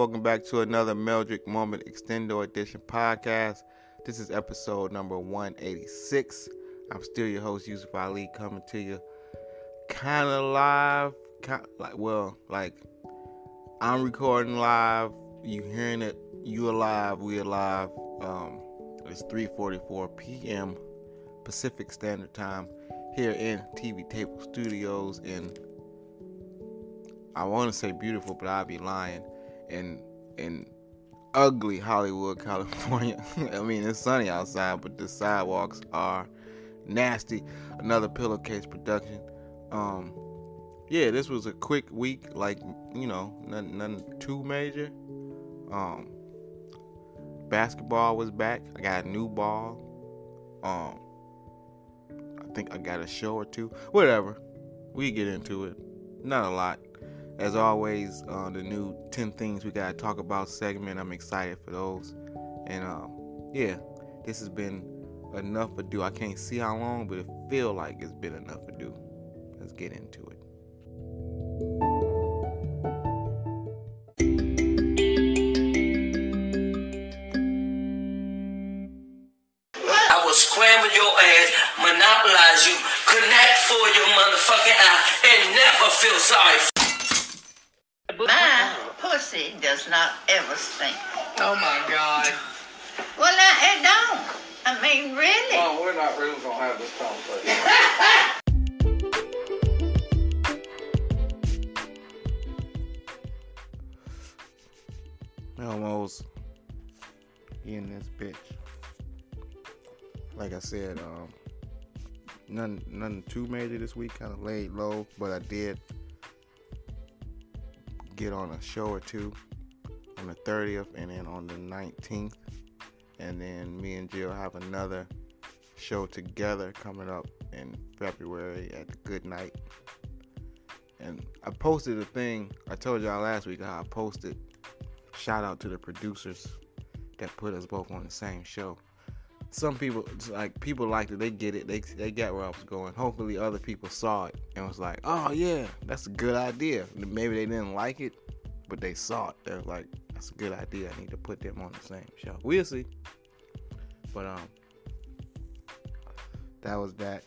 Welcome back to another Meldrick Moment Extendo Edition podcast. This is episode number 186. I'm still your host, Yusuf Ali, coming to you kind of live. Kind like, well, like I'm recording live. You hearing it? You alive? We alive? Um, it's 3:44 p.m. Pacific Standard Time here in TV Table Studios in I want to say beautiful, but I'd be lying. In in ugly Hollywood, California. I mean, it's sunny outside, but the sidewalks are nasty. Another pillowcase production. Um, yeah, this was a quick week, like you know, nothing, nothing too major. Um, basketball was back. I got a new ball. Um, I think I got a show or two. Whatever. We get into it. Not a lot. As always, uh, the new 10 things we gotta talk about segment. I'm excited for those. And um, yeah, this has been enough ado. I can't see how long, but it feel like it's been enough ado. Let's get into it. Does not ever stink. Oh my god. Well, now it don't. I mean, really. Oh, we're not really gonna have this conversation. I almost in this bitch. Like I said, um, nothing, nothing too major this week. Kind of laid low, but I did get on a show or two on the 30th and then on the 19th, and then me and Jill have another show together coming up in February at the Good Night. And I posted a thing. I told y'all last week how I posted shout out to the producers that put us both on the same show. Some people like people liked it, they get it, they they got where I was going. Hopefully other people saw it and was like, Oh yeah, that's a good idea. Maybe they didn't like it, but they saw it. They're like, That's a good idea. I need to put them on the same show. We'll see. But um that was that.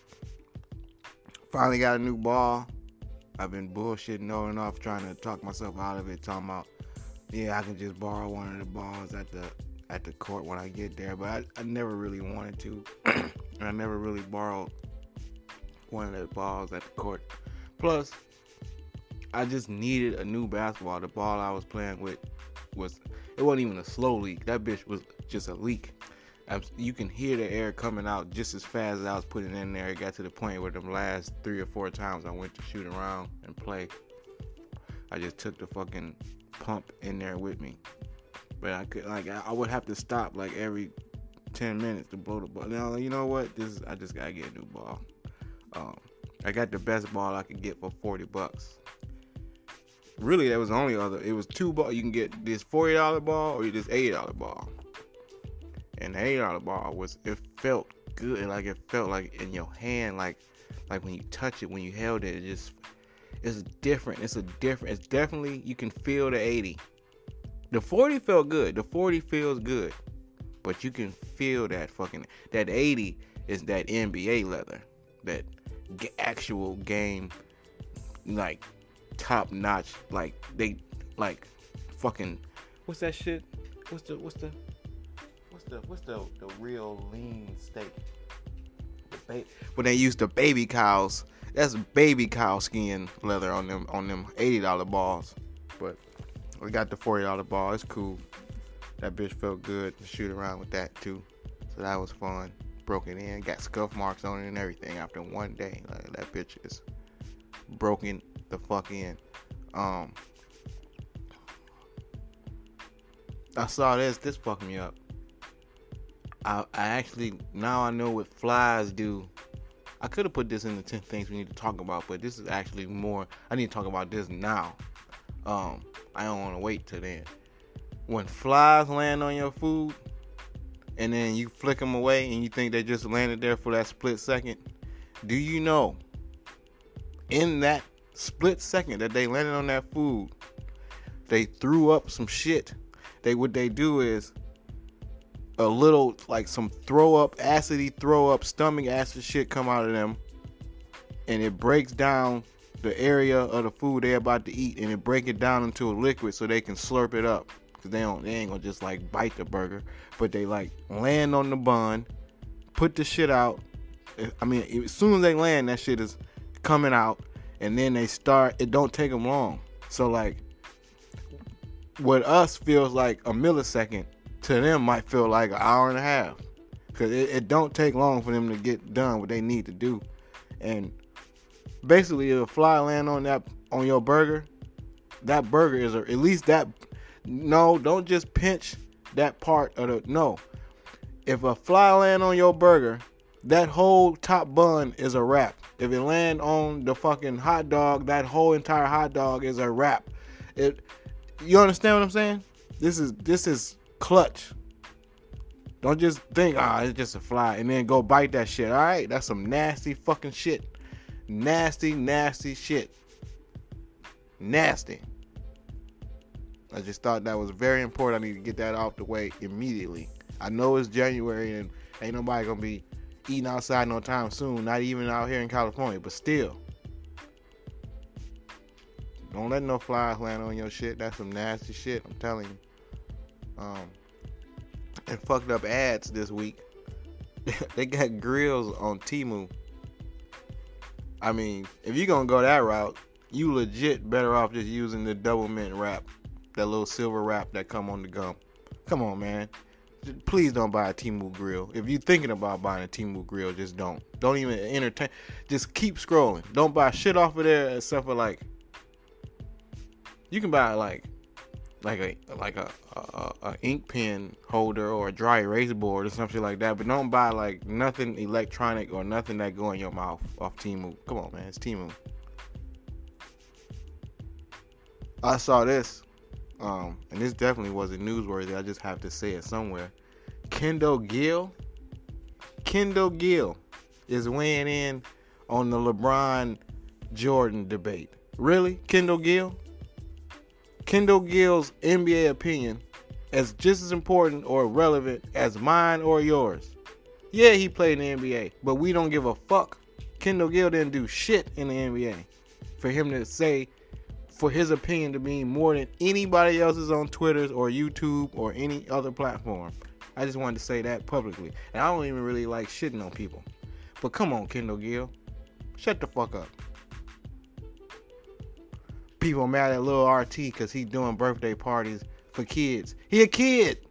Finally got a new ball. I've been bullshitting on and off trying to talk myself out of it, talking about yeah, I can just borrow one of the balls at the at the court when I get there, but I, I never really wanted to. And I never really borrowed one of the balls at the court. Plus, I just needed a new basketball. The ball I was playing with was it wasn't even a slow leak. That bitch was just a leak. You can hear the air coming out just as fast as I was putting in there. It got to the point where them last three or four times I went to shoot around and play, I just took the fucking pump in there with me. But I could like I would have to stop like every ten minutes to blow the ball. Now you know what? This is, I just gotta get a new ball. Um, I got the best ball I could get for forty bucks. Really, that was the only other. It was two ball. You can get this forty dollar ball or this eighty dollar ball. And the eighty dollar ball was it felt good. Like it felt like in your hand, like like when you touch it, when you held it, it just it's different. It's a different. It's definitely you can feel the 80. The 40 felt good. The 40 feels good, but you can feel that fucking that 80 is that NBA leather, that actual game, like top notch. Like they like fucking what's that shit? What's the what's the what's the what's the the real lean steak? The ba- when they use the baby cows that's baby cow skin leather on them on them eighty dollar balls. But we got the forty dollar ball. It's cool. That bitch felt good to shoot around with that too. So that was fun. Broke it in, got scuff marks on it and everything after one day. Like that bitch is broken the fuck in. Um I saw this, this fucked me up. I, I actually now I know what flies do I could have put this in the 10 things we need to talk about, but this is actually more. I need to talk about this now. Um, I don't want to wait till then. When flies land on your food, and then you flick them away, and you think they just landed there for that split second, do you know? In that split second that they landed on that food, they threw up some shit. They what they do is a little like some throw up, acidy throw up, stomach acid shit come out of them, and it breaks down the area of the food they're about to eat, and it break it down into a liquid so they can slurp it up. Cause they don't, they ain't gonna just like bite the burger, but they like land on the bun, put the shit out. I mean, as soon as they land, that shit is coming out, and then they start. It don't take them long. So like, what us feels like a millisecond, to them might feel like an hour and a half, cause it, it don't take long for them to get done what they need to do, and basically, if a fly land on that on your burger, that burger is a, at least that. No, don't just pinch that part of the no. If a fly land on your burger, that whole top bun is a wrap. If it land on the fucking hot dog, that whole entire hot dog is a wrap. It you understand what I'm saying? This is this is clutch. Don't just think, ah, it's just a fly, and then go bite that shit. All right, that's some nasty fucking shit. Nasty, nasty shit. Nasty. I just thought that was very important. I need to get that off the way immediately. I know it's January and ain't nobody gonna be eating outside no time soon, not even out here in California, but still. Don't let no flies land on your shit. That's some nasty shit, I'm telling you. Um and fucked up ads this week. they got grills on Temu. I mean, if you're gonna go that route, you legit better off just using the Doublemint wrap, that little silver wrap that come on the gum. Come on, man. Please don't buy a Temu grill. If you're thinking about buying a Temu grill, just don't. Don't even entertain. Just keep scrolling. Don't buy shit off of there except for like. You can buy like, like a like a, a, a ink pen holder or a dry erase board or something like that. But don't buy like nothing electronic or nothing that go in your mouth off Temu. Come on, man. It's Temu. I saw this, um, and this definitely wasn't newsworthy. I just have to say it somewhere. Kendall Gill, Kendall Gill is weighing in on the LeBron Jordan debate. Really, Kendall Gill? Kendall Gill's NBA opinion is just as important or relevant as mine or yours. Yeah, he played in the NBA, but we don't give a fuck. Kendall Gill didn't do shit in the NBA. For him to say for his opinion to mean more than anybody else's on Twitter or YouTube or any other platform. I just wanted to say that publicly. And I don't even really like shitting on people. But come on, Kendall Gill. Shut the fuck up. People mad at Lil RT because he doing birthday parties for kids. He a kid.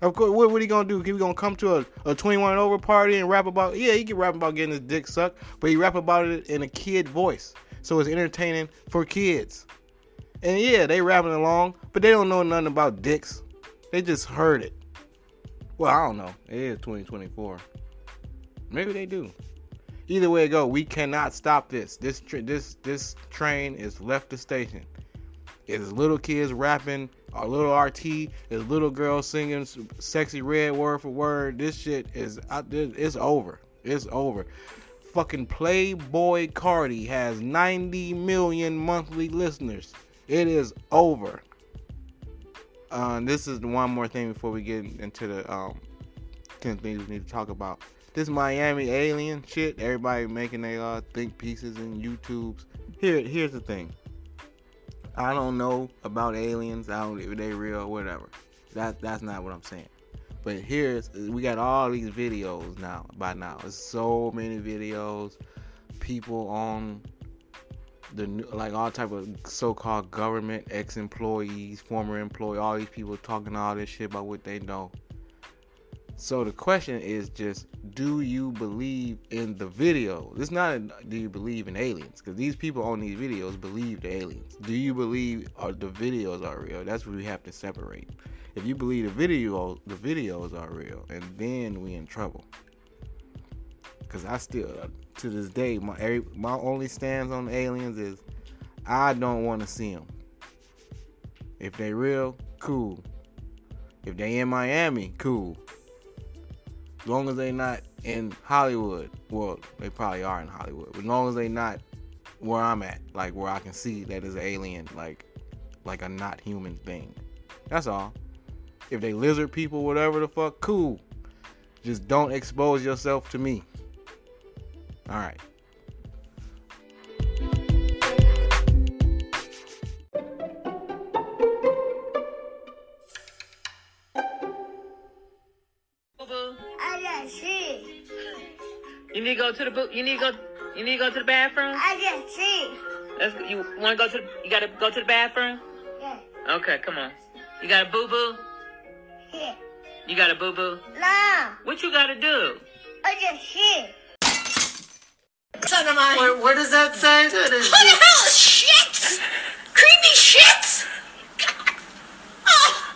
Of course, what, what he gonna do? He gonna come to a, a 21 and over party and rap about? Yeah, he can rap about getting his dick sucked, but he rap about it in a kid voice, so it's entertaining for kids. And yeah, they rapping along, but they don't know nothing about dicks. They just heard it. Well, I don't know. It is 2024. Maybe they do. Either way it go, we cannot stop this. This tra- this this train is left the station. It's little kids rapping, a little RT, it's little girls singing Sexyy Red word for word. This shit is. It's over. It's over. Fucking Playboi Carti has 90 million monthly listeners. It is over. Uh, this is one more thing before we get into the um, 10 things we need to talk about. This Miami alien shit, everybody making their uh, think pieces and YouTubes. Here, here's the thing. I don't know about aliens. I don't if they real, whatever. That that's not what I'm saying. But here's we got all these videos now. By now, there's so many videos. People on the like all type of so-called government ex-employees, former employee, all these people talking all this shit about what they know. So the question is just, do you believe in the video? It's not a, do you believe in aliens? Because these people on these videos believe the aliens. Do you believe uh, the videos are real? That's what we have to separate. If you believe the video, the videos are real, and then we in trouble. Because I still, uh, to this day, my my only stance on aliens is, I don't want to see them. If they real, cool. If they in Miami, cool. As long as they not in Hollywood, well, they probably are in Hollywood. But as long as they not where I'm at, like where I can see that is an alien, like like a not human thing. That's all. If they lizard people, whatever the fuck, cool. Just don't expose yourself to me. All right. Boo-boo. I got shit. You need to go to the boot. You need to go. You need to go to the bathroom. I got shit. Let's. You want to go to? The, you got to go to the bathroom. Yeah. Okay, come on. You got a boo boo. Yeah. You got a boo boo. Nah. What you got to do? I just shit. Son of mine. What, what does that say? What the hell is shit? Creepy shit? Oh.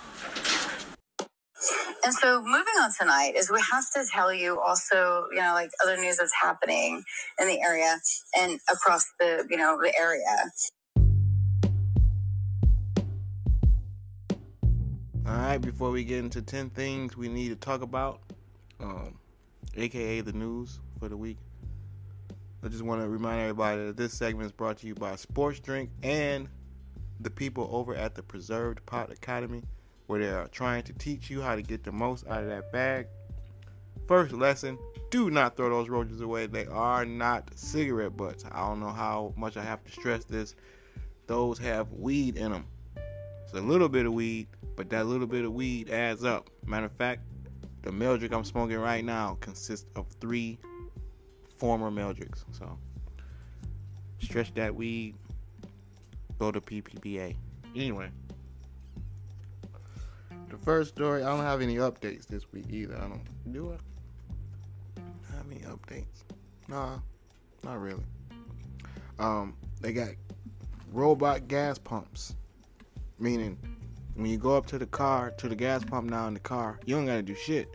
And so moving on tonight is we have to tell you also, you know, like other news that's happening in the area and across the, you know, the area. Right, before we get into 10 things we need to talk about, um, aka the news for the week, I just want to remind everybody that this segment is brought to you by Sports Drink and the people over at the Preserved Pot Academy, where they are trying to teach you how to get the most out of that bag. First lesson do not throw those roaches away. They are not cigarette butts. I don't know how much I have to stress this. Those have weed in them. It's a little bit of weed, but that little bit of weed adds up. Matter of fact, the Meldrick I'm smoking right now consists of three former Meldricks. So stretch that weed, go to PPPA. Anyway, the first story, I don't have any updates this week either. I don't do it. Have any updates? Nah, not really. Um, they got robot gas pumps, meaning when you go up to the car to the gas pump now in the car, you don't gotta do shit.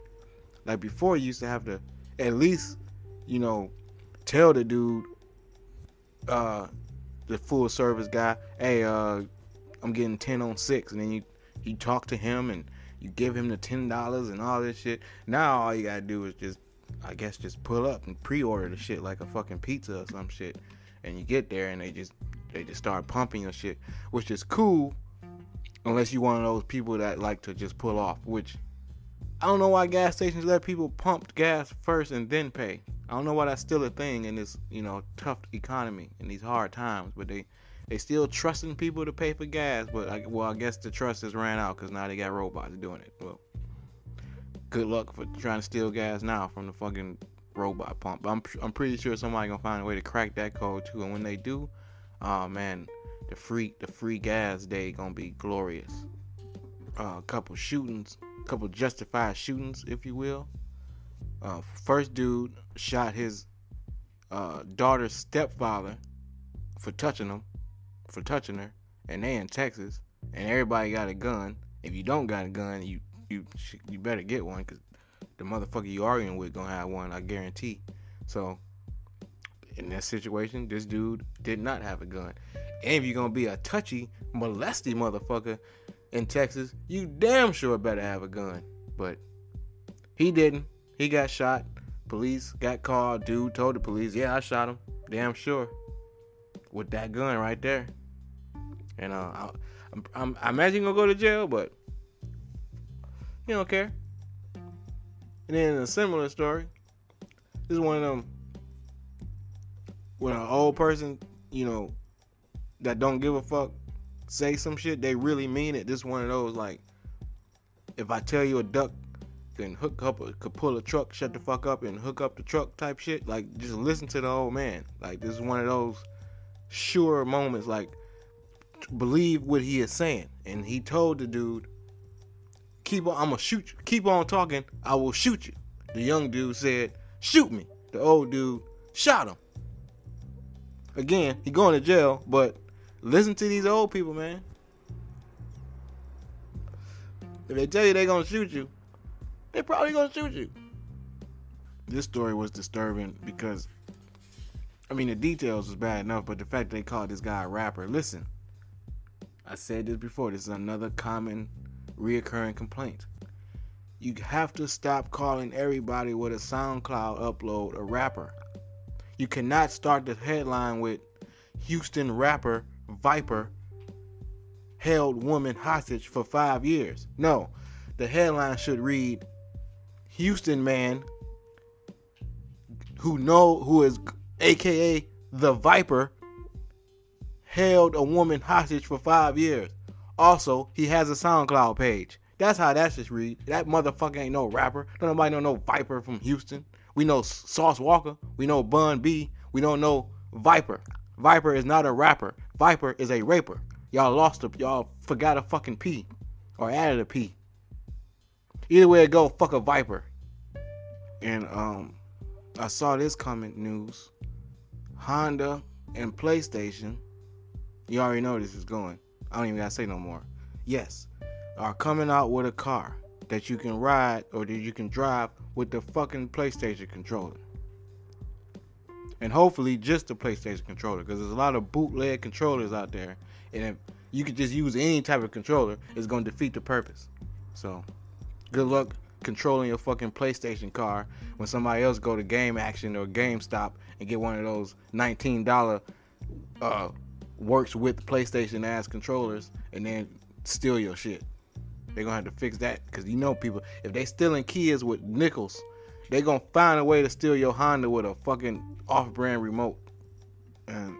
Like before, you used to have to at least, you know, tell the dude, uh, the full service guy, hey, uh, I'm getting ten on six, and then you you talk to him and you give him the ten dollars and all this shit. Now all you gotta do is just, I guess, just pull up and pre-order the shit like a fucking pizza or some shit, and you get there and they just they just start pumping your shit, which is cool, unless you're one of those people that like to just pull off. Which I don't know why gas stations let people pump gas first and then pay. I don't know why that's still a thing in this you know tough economy in these hard times, but they they still trusting people to pay for gas, but I, well, I guess the trust has ran out because now they got robots doing it. Well, good luck for trying to steal gas now from the fucking robot pump. I'm I'm pretty sure somebody gonna find a way to crack that code too. And when they do, oh man, the free the free gas day gonna be glorious. Uh, a couple shootings, a couple justified shootings, if you will. Uh, first dude shot his uh, daughter's stepfather for touching him for touching her, and they in Texas, and everybody got a gun. If you don't got a gun, you you you better get one, cause the motherfucker you arguing with gonna have one, I guarantee. So in that situation, this dude did not have a gun. And if you're gonna be a touchy, molesty motherfucker in Texas, you damn sure better have a gun. But he didn't. He got shot. Police got called. Dude told the police, "Yeah, I shot him." Damn sure. With that gun right there. And uh, I, I'm, I'm, I imagine gonna go to jail, but you don't care. And then a similar story. This is one of them when an old person, you know, that don't give a fuck say some shit, they really mean it. This is one of those like, if I tell you a duck can hook up, a, could pull a truck, shut the fuck up, and hook up the truck type shit. Like, just listen to the old man. Like, this is one of those sure moments. Like, believe what he is saying. And he told the dude, "Keep on, I'm gonna shoot you. Keep on talking. I will shoot you." The young dude said, "Shoot me." The old dude shot him. Again, he going to jail, but listen to these old people, man. If they tell you they gonna shoot you, they probably gonna shoot you. This story was disturbing because, I mean, the details was bad enough, but the fact they called this guy a rapper. Listen, I said this before. This is another common, reoccurring complaint. You have to stop calling everybody with a SoundCloud upload a rapper. You cannot start the headline with Houston rapper Viper held woman hostage for five years. No, the headline should read Houston man who know who is aka the Viper held a woman hostage for five years. Also, he has a SoundCloud page. That's how that should read. That motherfucker ain't no rapper. Don't nobody know no Viper from Houston. We know Sauce Walka. We know Bun B. We don't know Viper. Viper is not a rapper. Viper is a raper. Y'all lost a y'all forgot a fucking P. Or added a P. Either way it go, fuck a Viper. And um I saw this comment news. Honda and PlayStation. You already know this is going. I don't even gotta say no more. Yes, are coming out with a car that you can ride or that you can drive with the fucking PlayStation controller. And hopefully just the PlayStation controller, because there's a lot of bootleg controllers out there. And if you could just use any type of controller, it's gonna defeat the purpose. So good luck controlling your fucking PlayStation car when somebody else go to Game Action or GameStop and get one of those $19 uh, works with PlayStation ass controllers and then steal your shit. They're gonna have to fix that because you know people if they stealing kids with nickels, they gonna find a way to steal your Honda with a fucking off-brand remote. And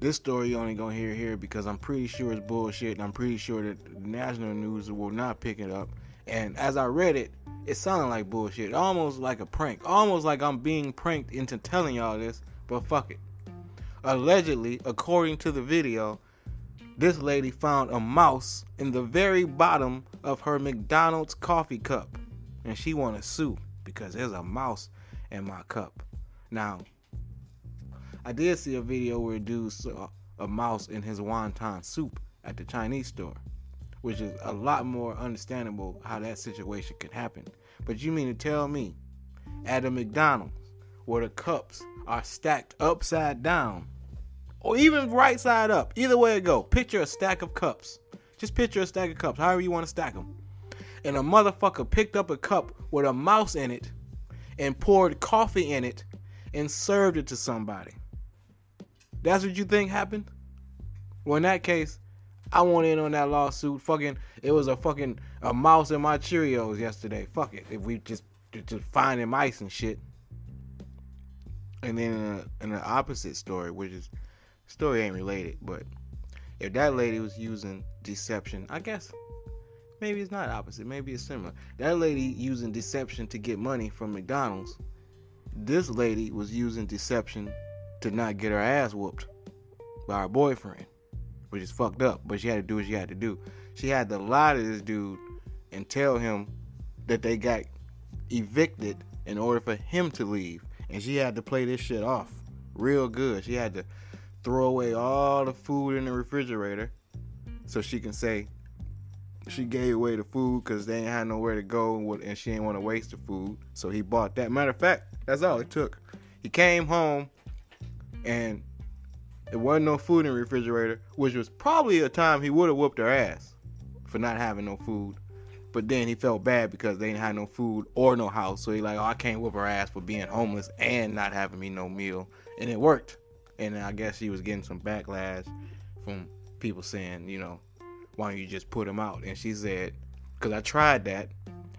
this story you only gonna hear here because I'm pretty sure it's bullshit and I'm pretty sure that national news will not pick it up. And as I read it, it sounded like bullshit, almost like a prank, almost like I'm being pranked into telling y'all this. But fuck it. Allegedly, according to the video, this lady found a mouse in the very bottom of her McDonald's coffee cup, and she want to sue because there's a mouse in my cup. Now, I did see a video where a dude saw a mouse in his wonton soup at the Chinese store, which is a lot more understandable how that situation could happen. But you mean to tell me at a McDonald's where the cups are stacked upside down or even right side up. Either way it go. Picture a stack of cups. Just picture a stack of cups, however you want to stack them. And a motherfucker picked up a cup with a mouse in it and poured coffee in it and served it to somebody. That's what you think happened? Well, in that case, I want in on that lawsuit. Fucking, it was a fucking a mouse in my Cheerios yesterday. Fuck it. If we just just finding mice and shit. And then in, a, in the opposite story, which is story ain't related, but if that lady was using deception, I guess maybe it's not opposite, maybe it's similar. That lady using deception to get money from McDonald's. This lady was using deception to not get her ass whooped by her boyfriend, which is fucked up. But she had to do what she had to do. She had to lie to this dude and tell him that they got evicted in order for him to leave. And she had to play this shit off real good. She had to throw away all the food in the refrigerator so she can say she gave away the food because they ain't had nowhere to go and she didn't want to waste the food. So he bought that. Matter of fact, that's all it took. He came home and there wasn't no food in the refrigerator, which was probably a time he would have whooped her ass for not having no food. But then he felt bad because they didn't have no food or no house. So he like, oh, I can't whoop her ass for being homeless and not having me no meal. And it worked and I guess she was getting some backlash from people saying, you know, why don't you just put him out? And she said, because I tried that,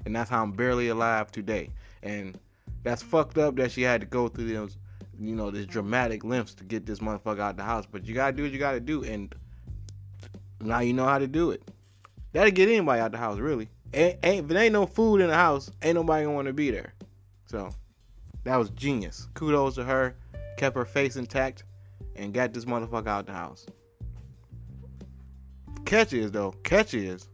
and that's how I'm barely alive today. And that's fucked up that she had to go through those, you know, this dramatic lengths to get this motherfucker out the house. But you gotta do what you gotta do, and now you know how to do it. That'll get anybody out the house, really. Ain't, ain't, if there ain't no food in the house, ain't nobody gonna want to be there. So that was genius. Kudos to her. Kept her face intact and got this motherfucker out the house. Catch is though, catch is.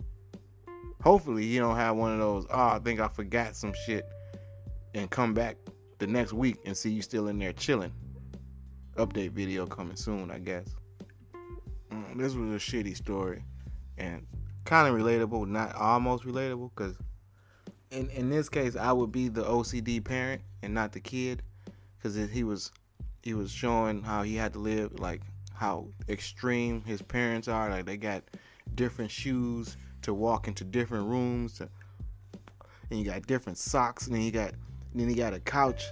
Hopefully he don't have one of those. Oh, I think I forgot some shit, and come back the next week and see you still in there chilling. Update video coming soon, I guess. Mm, this was a shitty story, and kind of relatable, not almost relatable, because in in this case I would be the OCD parent and not the kid, because he was he was showing how he had to live like how extreme his parents are like they got different shoes to walk into different rooms to, and you got different socks and then you got then he got a couch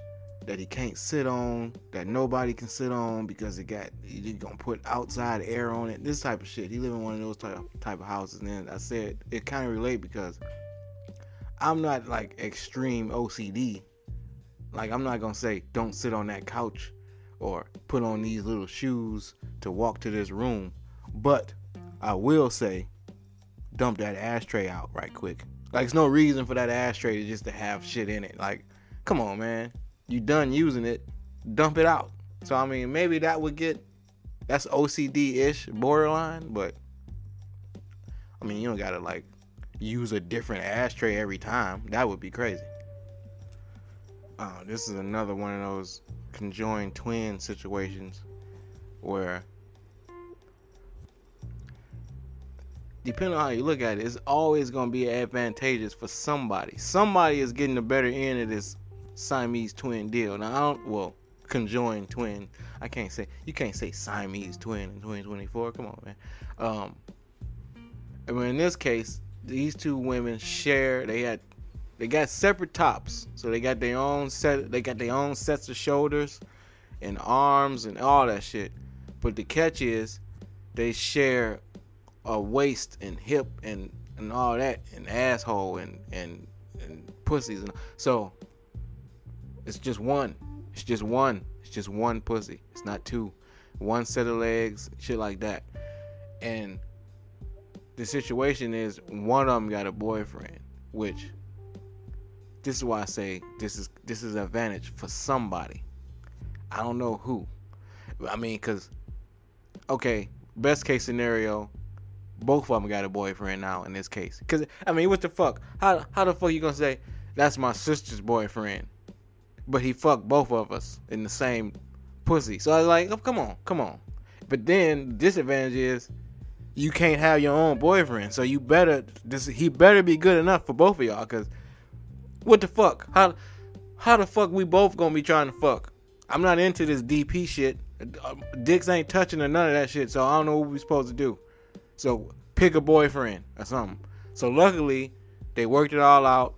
that he can't sit on, that nobody can sit on because it got you gonna put outside air on it. This type of shit. He live in one of those type type of houses. And then I said it kind of relate because I'm not like extreme OCD. Like I'm not gonna say don't sit on that couch or put on these little shoes to walk to this room, but I will say dump that ashtray out right quick. Like it's no reason for that ashtray to just to have shit in it. Like, come on, man. You done using it, dump it out. So I mean, maybe that would get that's OCD-ish, borderline, but I mean, you don't gotta like use a different ashtray every time. That would be crazy. Uh, this is another one of those conjoined twin situations where depending on how you look at it, it's always going to be advantageous for somebody. Somebody is getting the better end of this Siamese twin deal. Now, I don't, well, conjoined twin. I can't say, you can't say Siamese twin in 2024. Come on, man. Um, I mean, in this case, these two women share, they had, they got separate tops. So they got their own set, they got their own sets of shoulders and arms and all that shit. But the catch is, they share a waist and hip and and all that and asshole and and and pussies and so it's just one. It's just one. It's just one pussy. It's not two. One set of legs shit like that. And the situation is one of them got a boyfriend which this is why i say this is this is an advantage for somebody i don't know who i mean because okay best case scenario both of them got a boyfriend now in this case. Cause I mean, what the fuck? How how the fuck you gonna say that's my sister's boyfriend, but he fucked both of us in the same pussy? So I was like, oh, come on, come on. But then disadvantage is you can't have your own boyfriend, so you better this he better be good enough for both of y'all. Cause what the fuck? How how the fuck we both gonna be trying to fuck? I'm not into this DP shit. Dicks ain't touching or none of that shit, so I don't know what we supposed to do. So pick a boyfriend or something. So luckily, they worked it all out.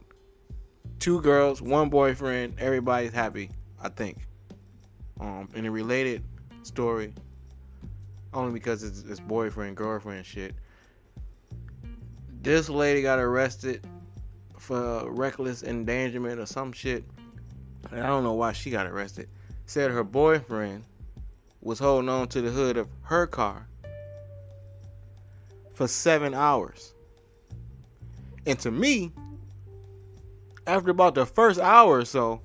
Two girls, one boyfriend. Everybody's happy, I think. Um, in a related story, only because it's, it's boyfriend girlfriend shit. This lady got arrested for reckless endangerment or some shit. I don't know why she got arrested. Said her boyfriend was holding on to the hood of her car for seven hours. And to me, after about the first hour or so,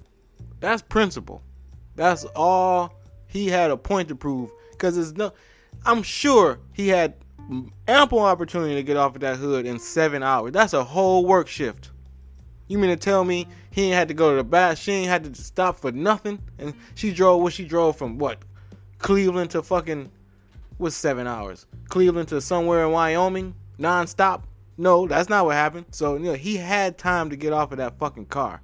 that's principle. That's all he had a point to prove. Cause it's no, I'm sure he had ample opportunity to get off of that hood in seven hours. That's a whole work shift. You mean to tell me he ain't had to go to the bath? She ain't had to stop for nothing, and she drove what she drove from what Cleveland to fucking was seven hours. Cleveland to somewhere in Wyoming, nonstop. No, that's not what happened. So you know, he had time to get off of that fucking car.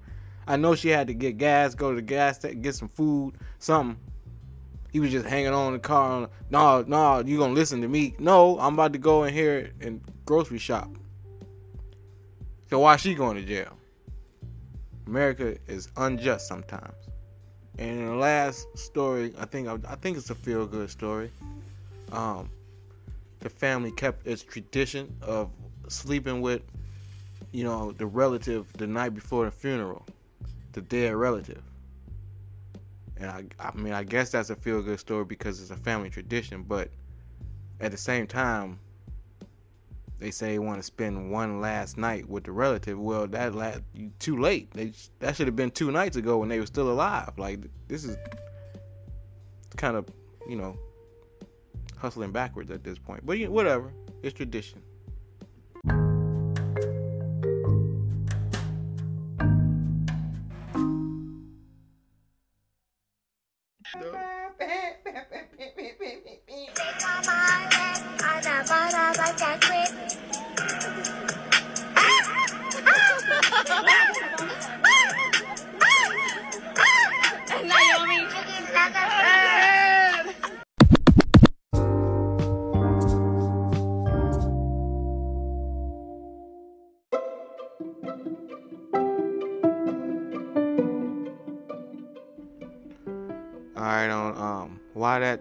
I know she had to get gas, go to the gas station, get some food, something. He was just hanging on the car. No, no, you gonna listen to me? No, I'm about to go in here and grocery shop. So why she going to jail? America is unjust sometimes. And in the last story, I think I think it's a feel good story um, the family kept its tradition of sleeping with, you know, the relative the night before the funeral, the dead relative. And I, I mean, I guess that's a feel good story because it's a family tradition, but at the same time, they say they want to spend one last night with the relative. Well, that last too late. They that should have been two nights ago when they were still alive. Like this is kind of you know hustling backwards at this point. But whatever, it's tradition.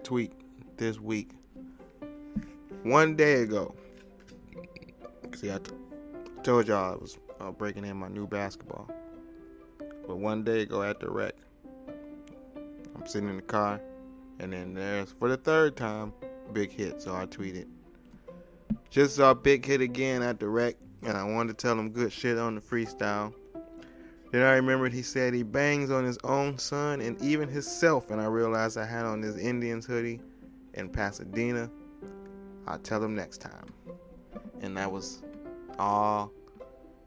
Tweet this week. One day ago, see, I t- told y'all I was uh, breaking in my new basketball. But one day ago at the rec, I'm sitting in the car, and then there's for the third time, big hit. So I tweeted, just saw big hit again at the rec, and I wanted to tell him good shit on the freestyle. Then I remembered he said he bangs on his own son and even himself, and I realized I had on this Indians hoodie in Pasadena. I'll tell him next time. And that was all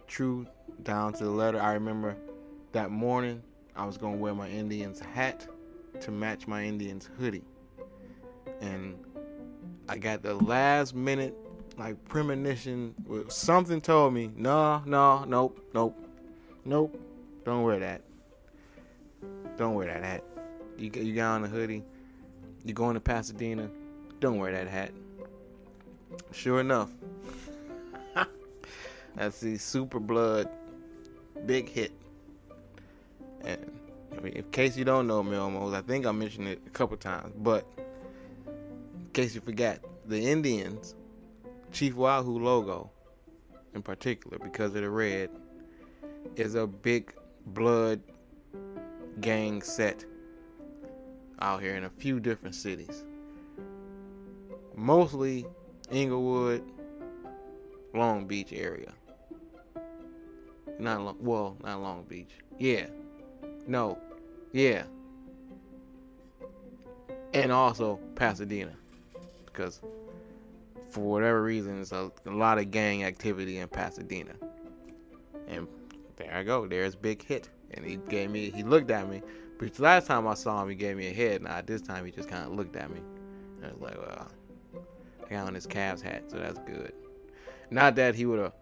true down to the letter. I remember that morning I was gonna wear my Indians hat to match my Indians hoodie. And I got the last minute like premonition something told me, no, no, nope, nope, nope, don't wear that. Don't wear that hat. You you got on a hoodie. You going to Pasadena. Don't wear that hat. Sure enough, that's the Super Blood big hit. And I mean, in case you don't know Melmos, I think I mentioned it a couple times, but in case you forgot, the Indians, Chief Wahoo logo in particular, because of the red, is a big blood gang set out here in a few different cities. Mostly Inglewood, Long Beach area. Not long, well, not Long Beach. Yeah. No. Yeah. And also Pasadena. Because for whatever reason, there's a, a lot of gang activity in Pasadena. And there I go. There's Big Hit. And he gave me, he looked at me. The last time I saw him, he gave me a head nod. This time he just kind of looked at me. And I was like, well, I got on his Cavs hat, so that's good. Not that he would have,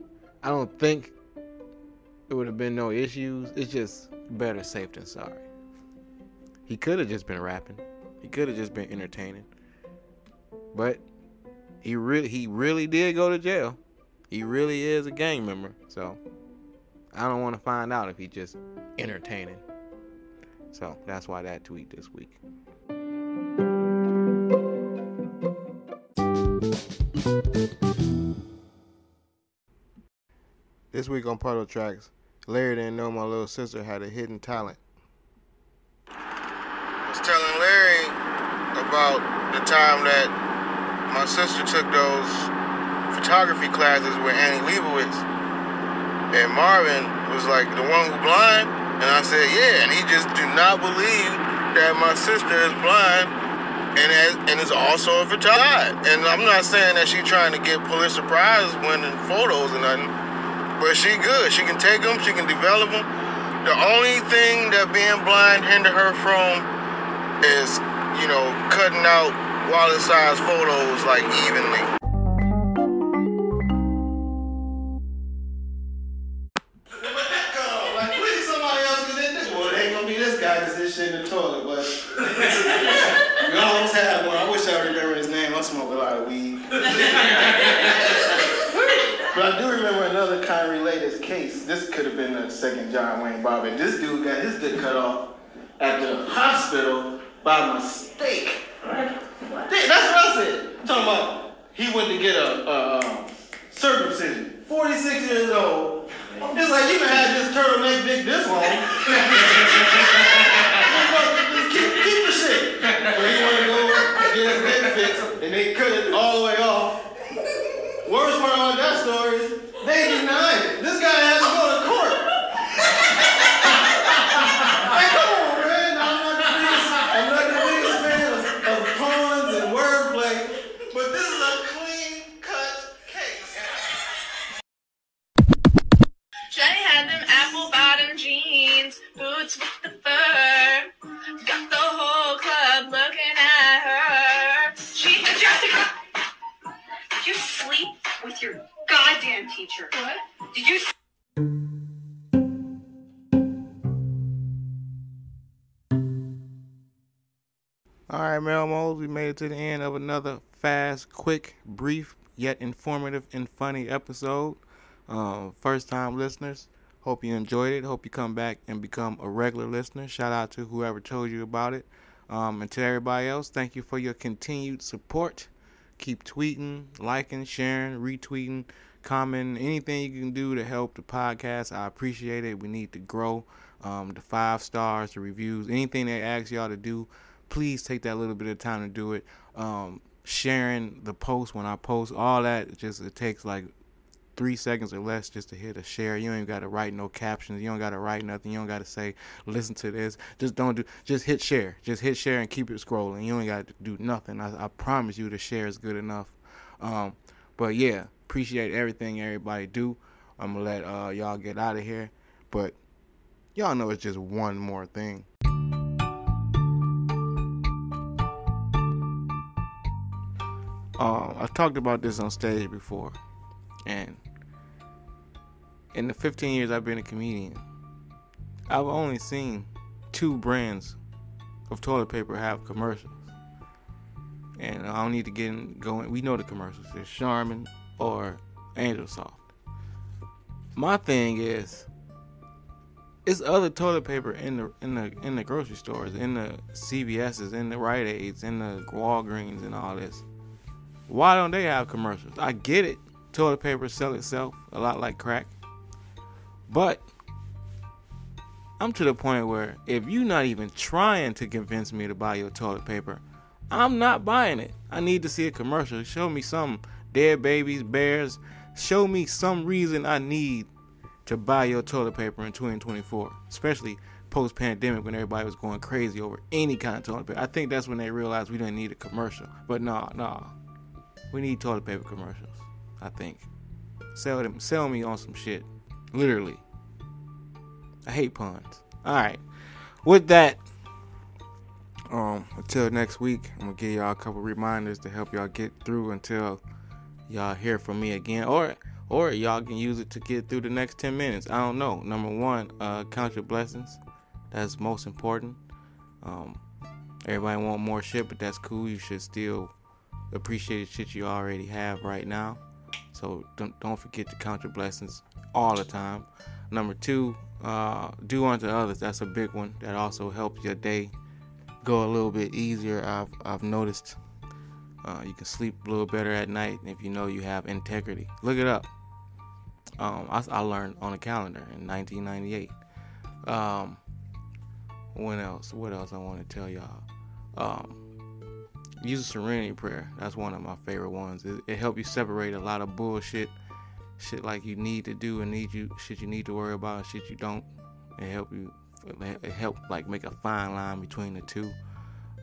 I don't think it would have been no issues. It's just better safe than sorry. He could have just been rapping. He could have just been entertaining. But he really he really did go to jail. He really is a gang member. So I don't want to find out if he's just entertaining. So that's why that tweet this week. This week on Puddle Tracks, Larry didn't know my little sister had a hidden talent. I was telling Larry about the time that my sister took those photography classes with Annie Leibovitz. And Marvin was like, the one who blind? And I said, yeah. And he just do not believe that my sister is blind and as, and is also a photographer. And I'm not saying that she trying to get Pulitzer Prize winning photos or nothing, but she good. She can take them. She can develop them. The only thing that being blind hinder her from is, you know, cutting out wallet-sized photos like evenly. Could have been the second John Wayne Bobbitt. This dude got his dick cut off at the hospital by mistake. Right? That's what I said. I'm talking about he went to get a, a, um, circumcision. 46 years old. It's like you can have this turtleneck dick this long. Keep, keep the shit. But he wanted to go get his dick fixed, and they cut it all the way off. Worst part about that story is they denied it. Quick, brief, yet informative and funny episode. Uh, first time listeners, hope you enjoyed it. Hope you come back and become a regular listener. Shout out to whoever told you about it. Um, and to everybody else, thank you for your continued support. Keep tweeting, liking, sharing, retweeting, commenting, anything you can do to help the podcast. I appreciate it. We need to grow. Um, the five stars, the reviews, anything they ask y'all to do, please take that little bit of time to do it. Um, sharing the post when I post, all that, just it takes like three seconds or less just to hit a share. You ain't got to write no captions. You don't got to write nothing. You don't got to say, listen to this. Just don't do, just hit share. Just hit share and keep it scrolling. You ain't got to do nothing. I, I promise you the share is good enough. Um, but yeah, appreciate everything everybody do. I'm going to let uh, y'all get out of here. But y'all know it's just one more thing. Um, I talked about this on stage before, and in the 15 years I've been a comedian, I've only seen two brands of toilet paper have commercials. And I don't need to get in, going. We know the commercials. It's Charmin or Angel Soft. My thing is, it's other toilet paper in the in the in the grocery stores, in the CVS's, in the Rite Aids, in the Walgreens, and all this. Why don't they have commercials? I get it. Toilet paper sell itself a lot like crack. But I'm to the point where if you're not even trying to convince me to buy your toilet paper, I'm not buying it. I need to see a commercial. Show me some dead babies, bears. Show me some reason I need to buy your toilet paper in 2024, especially post pandemic when everybody was going crazy over any kind of toilet paper. I think that's when they realized we didn't need a commercial. But nah, nah. We need toilet paper commercials. I think. Sell them sell me on some shit. Literally. I hate puns. Alright. With that, um, until next week, I'm gonna give y'all a couple reminders to help y'all get through until y'all hear from me again. Or or y'all can use it to get through the next 10 minutes. I don't know. Number one, uh, count your blessings. That's most important. Um, everybody want more shit, but that's cool. You should still appreciate the shit you already have right now. So don't, don't forget to count your blessings all the time. Number two, uh, do unto others. That's a big one. That also helps your day go a little bit easier. I've I've noticed. Uh, you can sleep a little better at night if you know you have integrity. Look it up. Um, I, I, learned on a calendar in 1998. Um, what else? What else I want to tell y'all? Um, use a serenity prayer. That's one of my favorite ones. It, it helps you separate a lot of bullshit, shit like you need to do and need you, shit you need to worry about, shit you don't. It help you. It help like make a fine line between the two.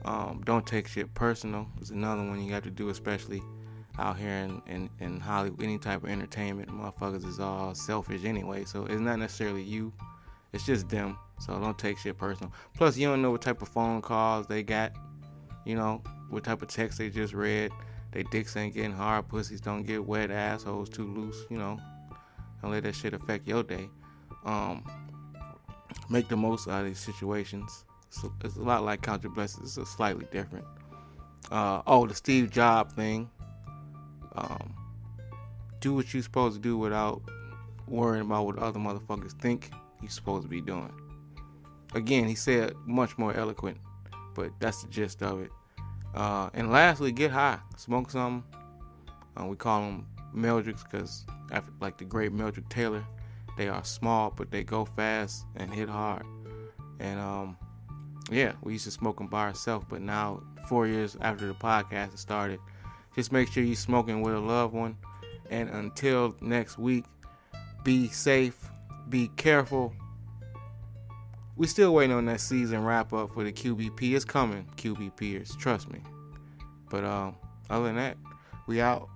Um, don't take shit personal. It's another one you got to do, especially out here in, in, in Hollywood. Any type of entertainment, motherfuckers is all selfish anyway. So it's not necessarily you. It's just them. So don't take shit personal. Plus, you don't know what type of phone calls they got. You know, what type of text they just read. They dicks ain't getting hard, pussies don't get wet, assholes too loose, you know. Don't let that shit affect your day. Um, make the most out of these situations. A, it's a lot like Count Your Blessings, it's a slightly different. Uh, oh, the Steve Jobs thing. Um, do what you're supposed to do without worrying about what other motherfuckers think you're supposed to be doing. Again, he said much more eloquent, but that's the gist of it. Uh, and lastly, get high, smoke some. Uh, we call them Meldricks because, like the great Meldrick Taylor, they are small but they go fast and hit hard. And um, yeah, we used to smoke them by ourselves, but now four years after the podcast started, just make sure you're smoking with a loved one. And until next week, be safe, be careful. We still waiting on that season wrap up for the QBP. It's coming, QBPers. Trust me. But um, other than that, we out.